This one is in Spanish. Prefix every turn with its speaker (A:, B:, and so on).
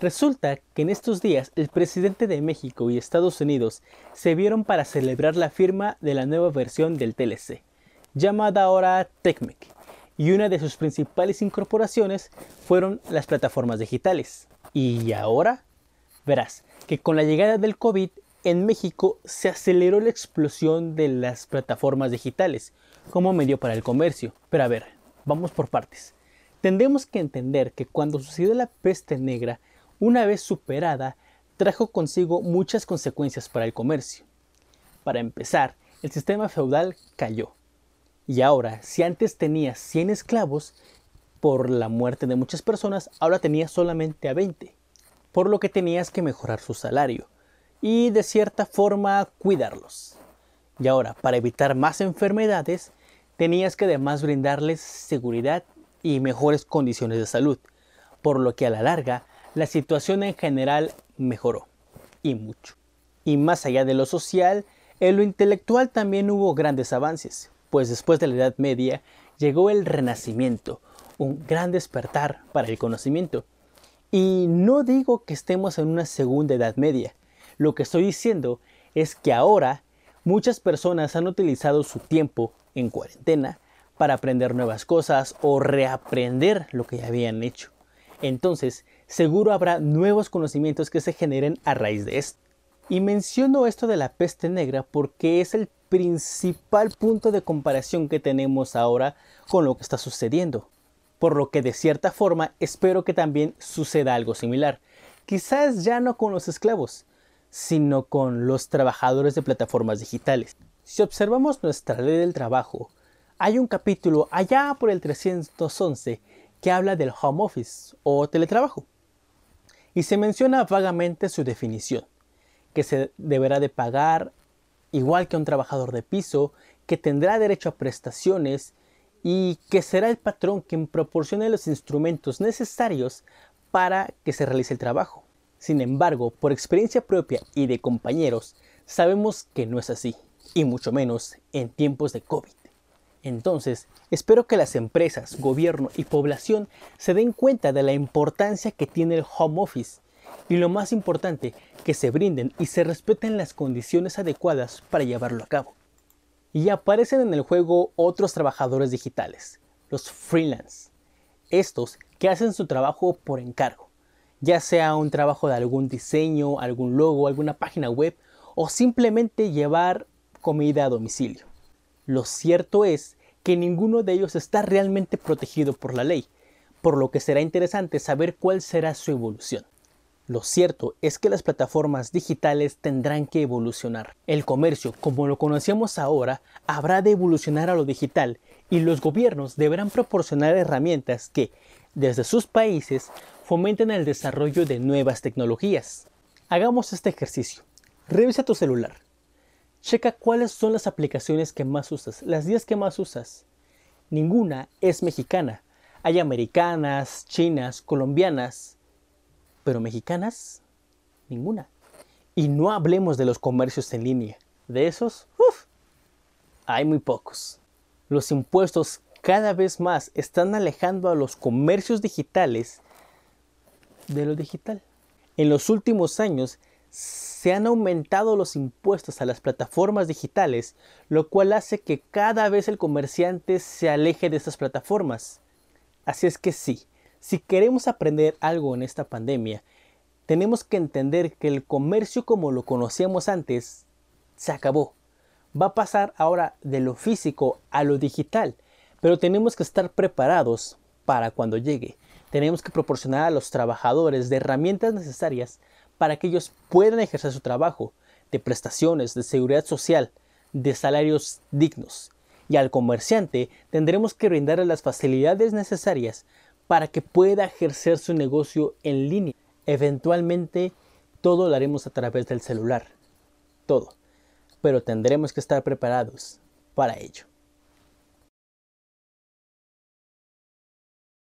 A: Resulta que en estos días el presidente de México y Estados Unidos se vieron para celebrar la firma de la nueva versión del TLC, llamada ahora TECMEC, y una de sus principales incorporaciones fueron las plataformas digitales. Y ahora verás que con la llegada del COVID en México se aceleró la explosión de las plataformas digitales como medio para el comercio. Pero a ver, vamos por partes. Tendremos que entender que cuando sucedió la peste negra, una vez superada, trajo consigo muchas consecuencias para el comercio. Para empezar, el sistema feudal cayó. Y ahora, si antes tenías 100 esclavos, por la muerte de muchas personas, ahora tenías solamente a 20, por lo que tenías que mejorar su salario y de cierta forma cuidarlos. Y ahora, para evitar más enfermedades, tenías que además brindarles seguridad y mejores condiciones de salud, por lo que a la larga la situación en general mejoró, y mucho. Y más allá de lo social, en lo intelectual también hubo grandes avances, pues después de la Edad Media llegó el Renacimiento, un gran despertar para el conocimiento. Y no digo que estemos en una segunda Edad Media, lo que estoy diciendo es que ahora muchas personas han utilizado su tiempo en cuarentena para aprender nuevas cosas o reaprender lo que ya habían hecho. Entonces, seguro habrá nuevos conocimientos que se generen a raíz de esto. Y menciono esto de la peste negra porque es el principal punto de comparación que tenemos ahora con lo que está sucediendo. Por lo que de cierta forma espero que también suceda algo similar. Quizás ya no con los esclavos, sino con los trabajadores de plataformas digitales. Si observamos nuestra ley del trabajo, hay un capítulo allá por el 311 que habla del home office o teletrabajo. Y se menciona vagamente su definición, que se deberá de pagar igual que un trabajador de piso, que tendrá derecho a prestaciones y que será el patrón quien proporcione los instrumentos necesarios para que se realice el trabajo. Sin embargo, por experiencia propia y de compañeros, sabemos que no es así, y mucho menos en tiempos de COVID. Entonces, espero que las empresas, gobierno y población se den cuenta de la importancia que tiene el home office y lo más importante, que se brinden y se respeten las condiciones adecuadas para llevarlo a cabo. Y aparecen en el juego otros trabajadores digitales, los freelance, estos que hacen su trabajo por encargo ya sea un trabajo de algún diseño, algún logo, alguna página web o simplemente llevar comida a domicilio. Lo cierto es que ninguno de ellos está realmente protegido por la ley, por lo que será interesante saber cuál será su evolución. Lo cierto es que las plataformas digitales tendrán que evolucionar. El comercio, como lo conocemos ahora, habrá de evolucionar a lo digital y los gobiernos deberán proporcionar herramientas que, desde sus países, fomenten el desarrollo de nuevas tecnologías. Hagamos este ejercicio. Revisa tu celular. Checa cuáles son las aplicaciones que más usas, las 10 que más usas. Ninguna es mexicana. Hay americanas, chinas, colombianas, pero mexicanas, ninguna. Y no hablemos de los comercios en línea. De esos, uff, hay muy pocos. Los impuestos cada vez más están alejando a los comercios digitales de lo digital. En los últimos años se han aumentado los impuestos a las plataformas digitales, lo cual hace que cada vez el comerciante se aleje de estas plataformas. Así es que sí, si queremos aprender algo en esta pandemia, tenemos que entender que el comercio como lo conocíamos antes se acabó. Va a pasar ahora de lo físico a lo digital, pero tenemos que estar preparados para cuando llegue tenemos que proporcionar a los trabajadores de herramientas necesarias para que ellos puedan ejercer su trabajo, de prestaciones, de seguridad social, de salarios dignos. Y al comerciante tendremos que brindarle las facilidades necesarias para que pueda ejercer su negocio en línea. Eventualmente todo lo haremos a través del celular. Todo. Pero tendremos que estar preparados para ello.